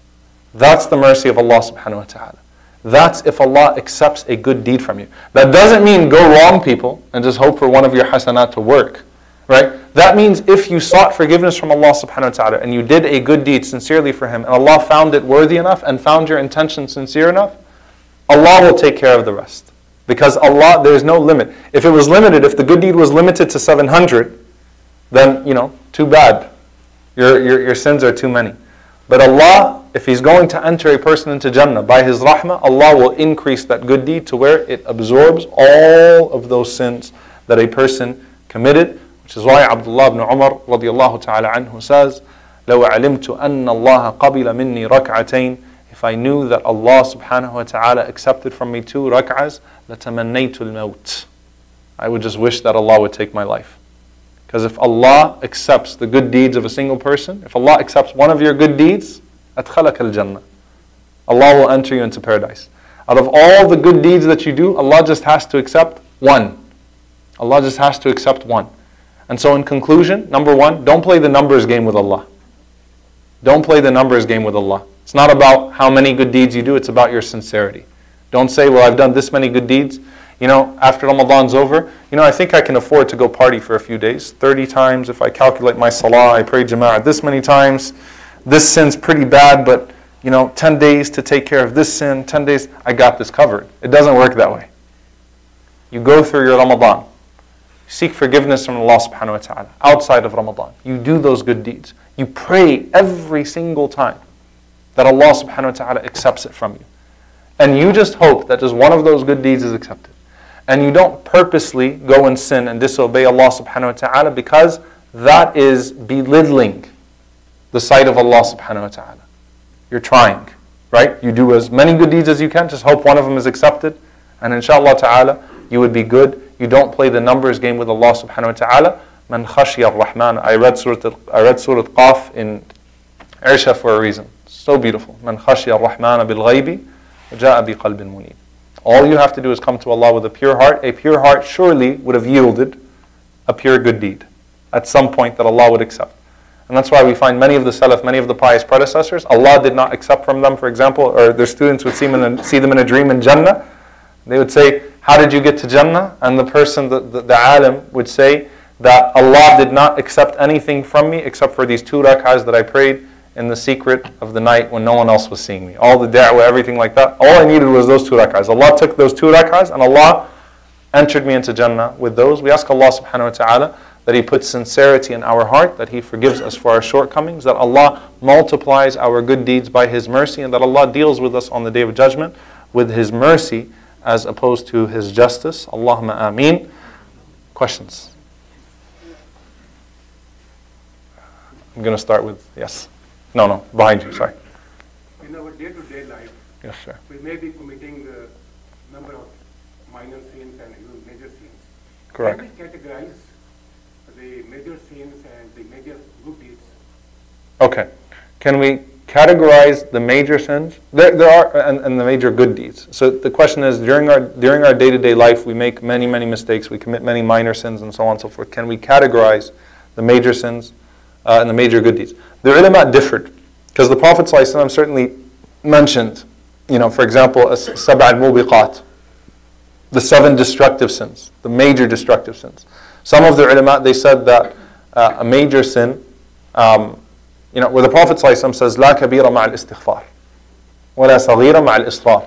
That's the mercy of Allah subhanahu wa ta'ala. That's if Allah accepts a good deed from you. That doesn't mean go wrong people and just hope for one of your hasanat to work. Right? That means if you sought forgiveness from Allah subhanahu wa ta'ala and you did a good deed sincerely for Him and Allah found it worthy enough and found your intention sincere enough, Allah will take care of the rest. Because Allah, there is no limit. If it was limited, if the good deed was limited to 700, then, you know, too bad. Your, your, your sins are too many. But Allah, if He's going to enter a person into Jannah by His rahmah, Allah will increase that good deed to where it absorbs all of those sins that a person committed. Which is why Abdullah ibn Umar radiallahu ta'ala anhu says, لو علمت أن الله قبل مني ركعتين If I knew that Allah subhanahu wa ta'ala accepted from me two rak'ahs, لتمنيت الموت I would just wish that Allah would take my life. Because if Allah accepts the good deeds of a single person, if Allah accepts one of your good deeds, أدخلك الجنة. Allah will enter you into paradise. Out of all the good deeds that you do, Allah just has to accept one. Allah just has to accept one. And so, in conclusion, number one, don't play the numbers game with Allah. Don't play the numbers game with Allah. It's not about how many good deeds you do, it's about your sincerity. Don't say, well, I've done this many good deeds. You know, after Ramadan's over, you know, I think I can afford to go party for a few days. 30 times, if I calculate my salah, I pray jama'ah this many times. This sin's pretty bad, but, you know, 10 days to take care of this sin, 10 days, I got this covered. It doesn't work that way. You go through your Ramadan. Seek forgiveness from Allah subhanahu wa ta'ala outside of Ramadan. You do those good deeds. You pray every single time that Allah subhanahu wa ta'ala accepts it from you. And you just hope that just one of those good deeds is accepted. And you don't purposely go and sin and disobey Allah subhanahu wa ta'ala because that is belittling. the sight of Allah subhanahu wa ta'ala. You're trying, right? You do as many good deeds as you can, just hope one of them is accepted, and inshallah ta'ala, you would be good. You don't play the numbers game with Allah subhanahu wa ta'ala. Man khashiya rahman I read Surah, I read Surah Qaf in Isha for a reason. So beautiful. Man khashiya rahman bil ghaybi, ja'a bi qalbin munib. All you have to do is come to Allah with a pure heart. A pure heart surely would have yielded a pure good deed at some point that Allah would accept. And that's why we find many of the Salaf, many of the pious predecessors, Allah did not accept from them, for example, or their students would see them in, see them in a dream in Jannah. They would say, How did you get to Jannah? And the person, the, the, the alim, would say that Allah did not accept anything from me except for these two rak'ahs that I prayed in the secret of the night when no one else was seeing me. All the da'wah, everything like that. All I needed was those two rak'ahs. Allah took those two rak'ahs and Allah entered me into Jannah with those. We ask Allah subhanahu wa ta'ala that He puts sincerity in our heart, that He forgives us for our shortcomings, that Allah multiplies our good deeds by His mercy, and that Allah deals with us on the day of judgment with His mercy as opposed to His justice. Allahumma ameen. Questions? I'm going to start with yes. No, no, behind you, sorry. In our day-to-day life, Yes, sir. we may be committing a number of minor sins and even major sins. Correct. Can we categorize the major sins and the major good deeds? Okay. Can we categorize the major sins? There, there are, and, and the major good deeds. So the question is, during our during our day-to-day life, we make many, many mistakes. We commit many minor sins and so on and so forth. Can we categorize the major sins uh, and the major good deeds? The ulama differed because the Prophet ﷺ certainly mentioned, you know, for example, as sab' al-mubiqat, the seven destructive sins, the major destructive sins. Some of the ulama, they said that uh, a major sin, um, you know, where the Prophet ﷺ says, لا كبيرة مع الاستغفار ولا صغيرة مع الإصرار.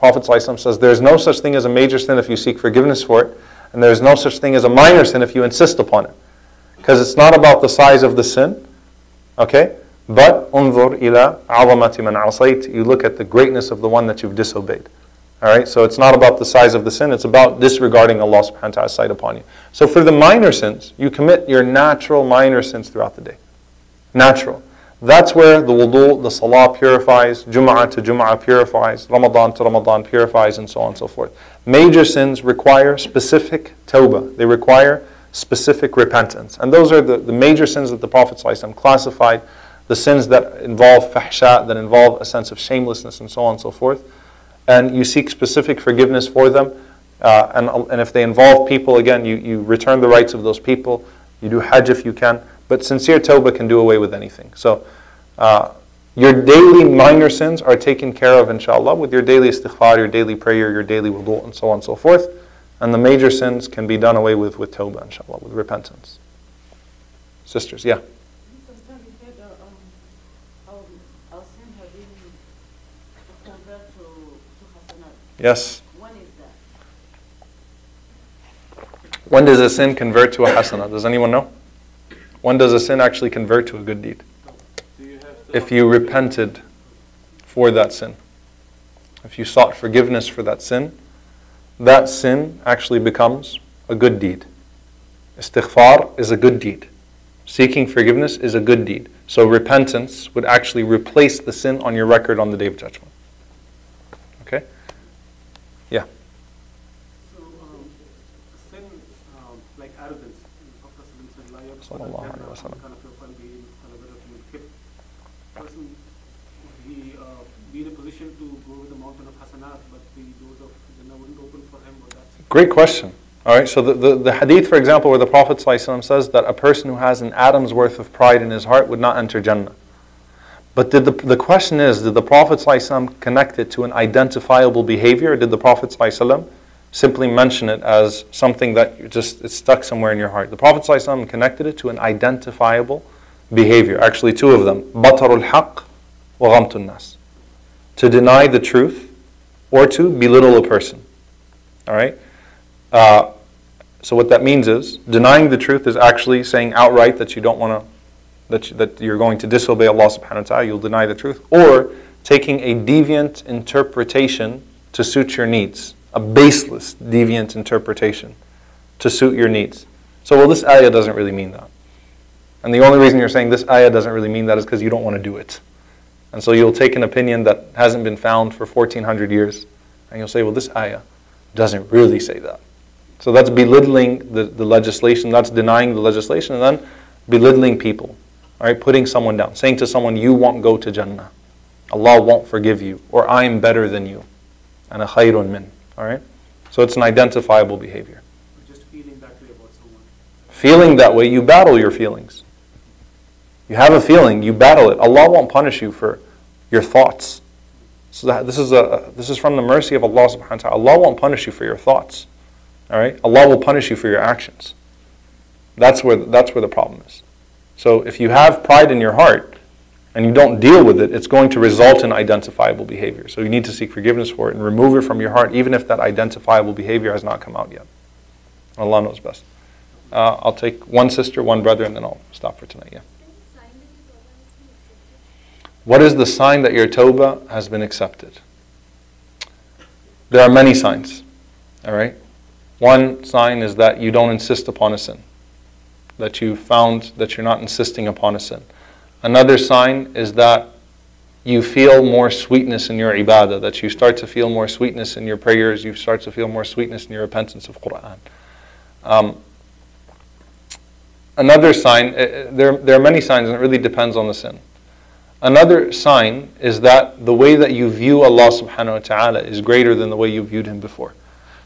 Prophet ﷺ says, there's no such thing as a major sin if you seek forgiveness for it, and there's no such thing as a minor sin if you insist upon it. because it's not about the size of the sin, okay? But unzur ila azamati man asayt. You look at the greatness of the one that you've disobeyed. All right, so it's not about the size of the sin, it's about disregarding Allah subhanahu wa ta'ala's sight upon you. So for the minor sins, you commit your natural minor sins throughout the day. Natural. That's where the wudu, the salah purifies, Jum'ah to Jum'ah purifies, Ramadan to Ramadan purifies, and so on and so forth. Major sins require specific tawbah. They require specific repentance. And those are the, the major sins that the Prophet ﷺ classified, the sins that involve fahsha, that involve a sense of shamelessness, and so on and so forth. And you seek specific forgiveness for them. Uh, and, and if they involve people, again, you, you return the rights of those people. You do hajj if you can. But sincere tawbah can do away with anything. So uh, your daily minor sins are taken care of, inshallah, with your daily istighfar, your daily prayer, your daily wudu, and so on and so forth. And the major sins can be done away with with tawbah, inshallah, with repentance. Sisters, yeah. Yes. When is that? When does a sin convert to a hasanah? Does anyone know? When does a sin actually convert to a good deed? If you repented for that sin. If you sought forgiveness for that sin, that sin actually becomes a good deed. Istighfar is a good deed. Seeking forgiveness is a good deed. So repentance would actually replace the sin on your record on the day of judgment. Okay? Yeah. So, um, sin, um, like arrogance, the Prophet said, "La yaqbal Sallallahu alaihi al-jannah wasallam. man kana fi qalbihi mithqala dharratin min kibr." Person, he uh, be in a position to go with the mountain of hasanat, but the doors of Jannah wouldn't open for him, or that's Great question. All right, so the, the, the hadith, for example, where the Prophet ﷺ says that a person who has an atom's worth of pride in his heart would not enter Jannah. But did the, the question is, did the Prophet ﷺ connect it to an identifiable behavior, or did the Prophet ﷺ simply mention it as something that you just it's stuck somewhere in your heart? The Prophet ﷺ connected it to an identifiable behavior. Actually, two of them: batarul haq wa ghamtun nas, to deny the truth or to belittle a person. All right. Uh, so what that means is denying the truth is actually saying outright that you don't want to, that, you, that you're going to disobey Allah subhanahu wa ta'ala, you'll deny the truth, or taking a deviant interpretation to suit your needs, a baseless deviant interpretation to suit your needs. So well, this ayah doesn't really mean that. And the only reason you're saying this ayah doesn't really mean that is because you don't want to do it. And so you'll take an opinion that hasn't been found for 1400 years, and you'll say, well, this ayah doesn't really say that. So that's belittling the, the legislation, that's denying the legislation, and then belittling people. All right, putting someone down, saying to someone, you won't go to Jannah. Allah won't forgive you, or I'm better than you. And a khayrun min. All right? So it's an identifiable behavior. Just feeling that way about someone. Feeling that way, you battle your feelings. You have a feeling, you battle it. Allah won't punish you for your thoughts. So that, this is a this is from the mercy of Allah subhanahu wa ta'ala. Allah won't punish you for your thoughts. All right? Allah will punish you for your actions. That's where that's where the problem is. So if you have pride in your heart and you don't deal with it, it's going to result in identifiable behavior. So you need to seek forgiveness for it and remove it from your heart, even if that identifiable behavior has not come out yet. Allah knows best. Uh, I'll take one sister, one brother, and then I'll stop for tonight. Yeah. What is the sign that your tawbah has been accepted? There are many signs. All right? One sign is that you don't insist upon a sin, that you found that you're not insisting upon a sin. Another sign is that you feel more sweetness in your ibadah, that you start to feel more sweetness in your prayers, you start to feel more sweetness in your repentance of Quran. Um, another sign, uh, there, there are many signs, and it really depends on the sin. Another sign is that the way that you view Allah subhanahu wa ta'ala is greater than the way you viewed Him before.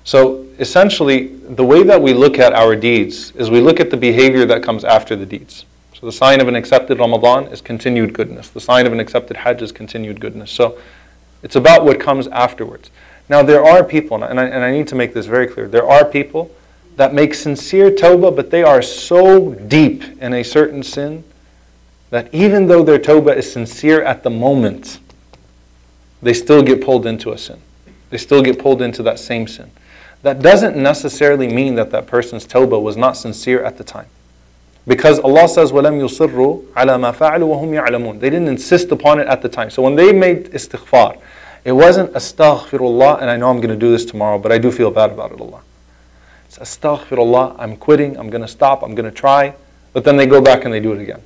So essentially, the way that we look at our deeds is we look at the behavior that comes after the deeds. So the sign of an accepted Ramadan is continued goodness. The sign of an accepted Hajj is continued goodness. So it's about what comes afterwards. Now there are people, and I, and I need to make this very clear, there are people that make sincere tawbah, but they are so deep in a certain sin that even though their tawbah is sincere at the moment, they still get pulled into a sin. They still get pulled into that same sin That doesn't necessarily mean that that person's tawbah was not sincere at the time. Because Allah says, وَلَمْ يُصِرُّوا عَلَى مَا فَعَلُوا وَهُمْ يَعْلَمُونَ They didn't insist upon it at the time. So when they made istighfar, it wasn't astaghfirullah, and I know I'm going to do this tomorrow, but I do feel bad about it, Allah. It's astaghfirullah, I'm quitting, I'm going to stop, I'm going to try, but then they go back and they do it again.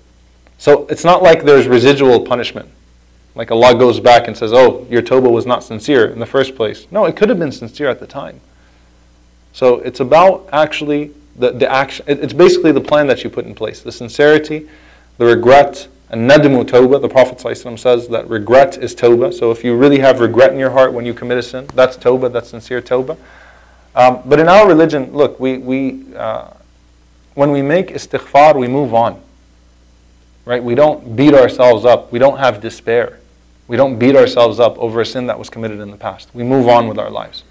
So it's not like there's residual punishment. Like Allah goes back and says, oh, your tawbah was not sincere in the first place. No, it could have been sincere at the time. So it's about actually the, the action. It's basically the plan that you put in place. The sincerity, the regret, and nadmu tawbah. The Prophet says that regret is tawbah. So if you really have regret in your heart when you commit a sin, that's tawbah, that's sincere tawbah. Um, but in our religion, look, we, we, uh, when we make istighfar, we move on. Right? We don't beat ourselves up. We don't have despair. We don't beat ourselves up over a sin that was committed in the past. We move on with our lives.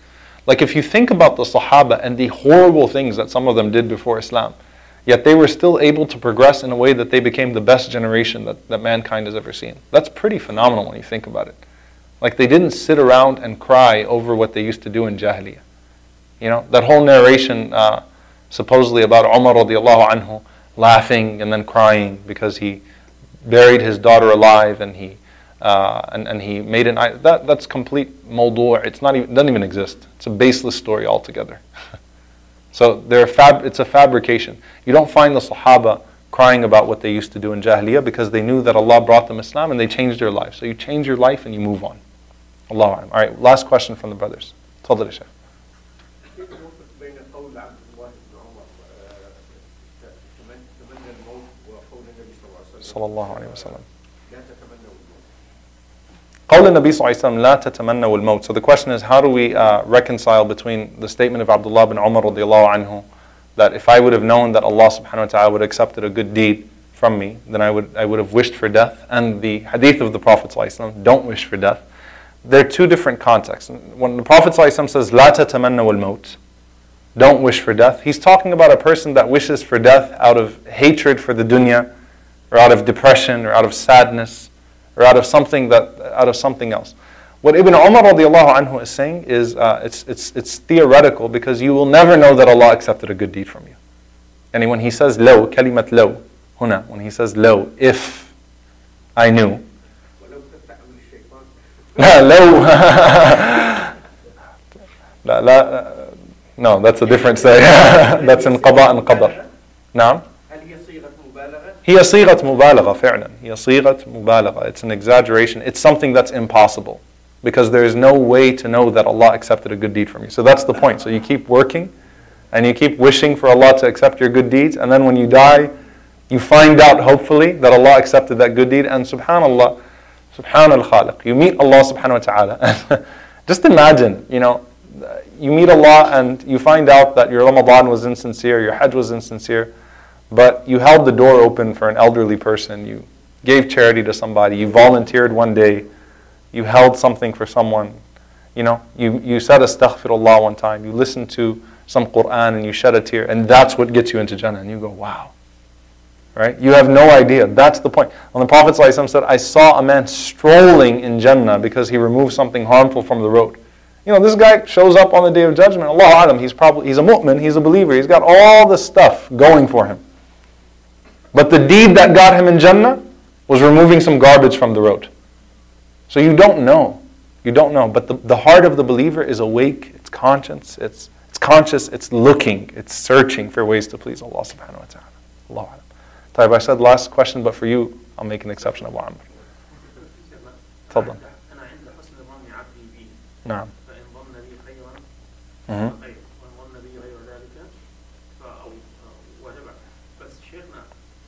Like if you think about the Sahaba and the horrible things that some of them did before Islam, yet they were still able to progress in a way that they became the best generation that, that mankind has ever seen. That's pretty phenomenal when you think about it. Like they didn't sit around and cry over what they used to do in Jahiliyyah. You know, that whole narration uh, supposedly about Umar radiallahu anhu laughing and then crying because he buried his daughter alive and he uh, and, and he made an that that's complete mawdu' it's not even it doesn't even exist it's a baseless story altogether (laughs) so they're fab it's a fabrication you don't find the sahaba crying about what they used to do in jahiliyyah because they knew that Allah brought them Islam and they changed their life so you change your life and you move on Allah all right last question from the brothers تفضل يا بين قول عبد الله بن عمر آه، تمن- تمنى الموت وقول النبي صلى الله عليه وسلم قول النبي صلى الله عليه وسلم لا تتمنوا الموت. So the question is, how do we uh, reconcile between the statement of Abdullah bin Umar radiallahu anhu that if I would have known that Allah subhanahu wa ta'ala would have accepted a good deed from me, then I would, I would have wished for death, and the hadith of the Prophet sallallahu alaihi wasallam, don't wish for death. They're two different contexts. When the Prophet sallallahu alaihi wasallam says, لا تتمنوا الموت, don't wish for death, he's talking about a person that wishes for death out of hatred for the dunya, or out of depression, or out of sadness, or out of something that out of something else. What Ibn Umar radiallahu anhu is saying is uh, it's, it's, it's theoretical because you will never know that Allah accepted a good deed from you. And when he says low, kalimat low, huna, when he says low, if I knew. (laughs) low. (laughs) Uh, no, that's a different say. (laughs) that's in qada and qadar. Now. هي صيغة مبالغة هي صيغة مبالغة فعلا هي صيغة مبالغة It's an exaggeration It's something that's impossible because there is no way to know that Allah accepted a good deed from you so that's the point so you keep working and you keep wishing for Allah to accept your good deeds and then when you die you find out hopefully that Allah accepted that good deed and subhanallah subhan al-khaliq you meet Allah subhanahu wa ta'ala (laughs) just imagine you know you meet Allah and you find out that your Ramadan was insincere your Hajj was insincere but you held the door open for an elderly person, you gave charity to somebody, you volunteered one day, you held something for someone, you know, you, you said astaghfirullah one time, you listened to some Quran and you shed a tear, and that's what gets you into Jannah. And you go, wow. Right? You have no idea. That's the point. When the Prophet ﷺ said, I saw a man strolling in Jannah because he removed something harmful from the road. You know, this guy shows up on the day of judgment. Allah Adam, he's probably he's a mu'min, he's a believer, he's got all the stuff going for him. But the deed that got him in Jannah was removing some garbage from the road. So you don't know. You don't know. But the, the heart of the believer is awake, it's conscious, it's, it's conscious, it's looking, it's searching for ways to please Allah subhanahu wa ta'ala. Allah alam. طيب, I said last question, but for you, I'll make an exception of Amr. تفضل. أنا عند حسن ظن عبدي بي نعم. فإن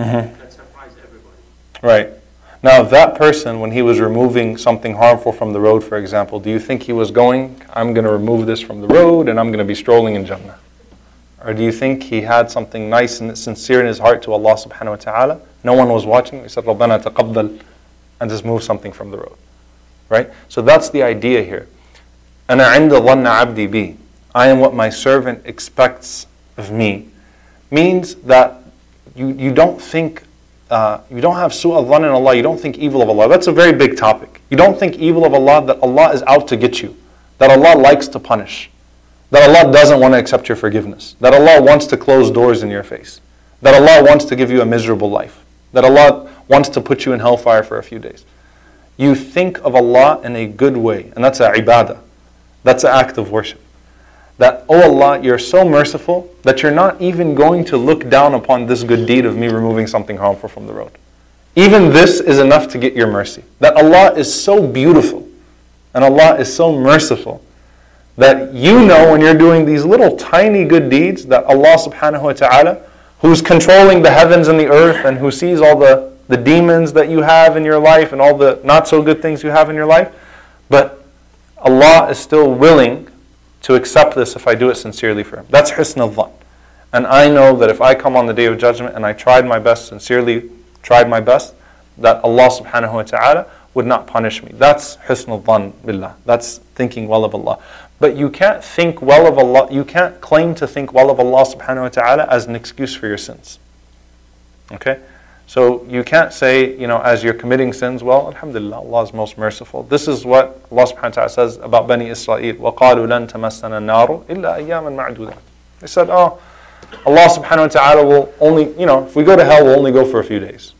accepted in a way Mhm. that surprised everybody Right. Now, that person, when he was removing something harmful from the road, for example, do you think he was going, I'm going to remove this from the road and I'm going to be strolling in Jannah? Or do you think he had something nice and sincere in his heart to Allah subhanahu wa ta'ala? No one was watching. He said, رَبَّنَا تَقَبَّل and just move something from the road. Right? So that's the idea here. أَنَا عِنْدَ ظَنَّ عَبْدِي بِي I am what my servant expects of me means that you, you don't think uh, you don't have su'ah dhan in Allah, you don't think evil of Allah. That's a very big topic. You don't think evil of Allah that Allah is out to get you, that Allah likes to punish, that Allah doesn't want to accept your forgiveness, that Allah wants to close doors in your face, that Allah wants to give you a miserable life, that Allah wants to put you in hellfire for a few days. You think of Allah in a good way, and that's a ibadah. That's an act of worship that, oh Allah, you're so merciful that you're not even going to look down upon this good deed of me removing something harmful from the road. Even this is enough to get your mercy. That Allah is so beautiful and Allah is so merciful that you know when you're doing these little tiny good deeds that Allah subhanahu wa ta'ala, who's controlling the heavens and the earth and who sees all the, the demons that you have in your life and all the not so good things you have in your life, but Allah is still willing to accept this if I do it sincerely for Him. That's husn al And I know that if I come on the day of judgment and I tried my best, sincerely tried my best, that Allah subhanahu wa ta'ala would not punish me. That's husn al billah. That's thinking well of Allah. But you can't think well of Allah, you can't claim to think well of Allah subhanahu wa ta'ala as an excuse for your sins. Okay? So you can't say, you know, as you're committing sins, well, alhamdulillah, Allah is most merciful. This is what Allah subhanahu wa ta'ala says about Bani Israel. وَقَالُوا لَن تَمَسَّنَا النَّارُ إِلَّا أَيَّامًا مَعْدُودًا They said, oh, Allah subhanahu wa ta'ala will only, you know, if we go to hell, we'll only go for a few days.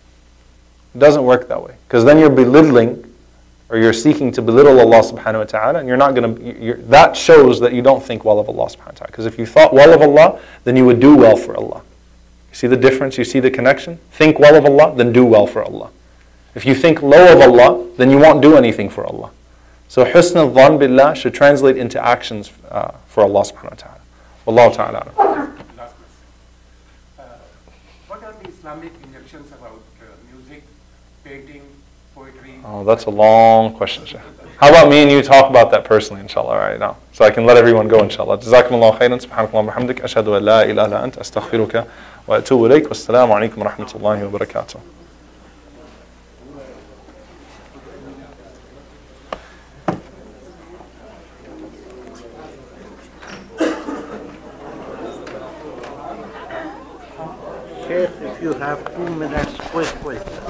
It doesn't work that way. Because then you're belittling or you're seeking to belittle Allah subhanahu wa ta'ala and you're not going to, that shows that you don't think well of Allah subhanahu wa ta'ala. Because if you thought well of Allah, then you would do well for Allah. You see the difference? You see the connection? Think well of Allah, then do well for Allah. If you think low of Allah, then you won't do anything for Allah. So husn al-dhan billah should translate into actions uh, for Allah subhanahu wa ta'ala. Wallahu ta'ala. Last question. Uh, what are the Islamic injunctions about uh, music, painting, poetry? Oh, that's a long question, Shaykh. How about me and you talk about that personally, inshallah, right now? So I can let everyone go, inshallah. Jazakumullah khairan, subhanakallah, hamdik, ashadu an la ilaha ant, astaghfiruka wa atubu ilayk, wassalamu alaikum wa rahmatullahi wa barakatuh. If you have two minutes, quick, quick.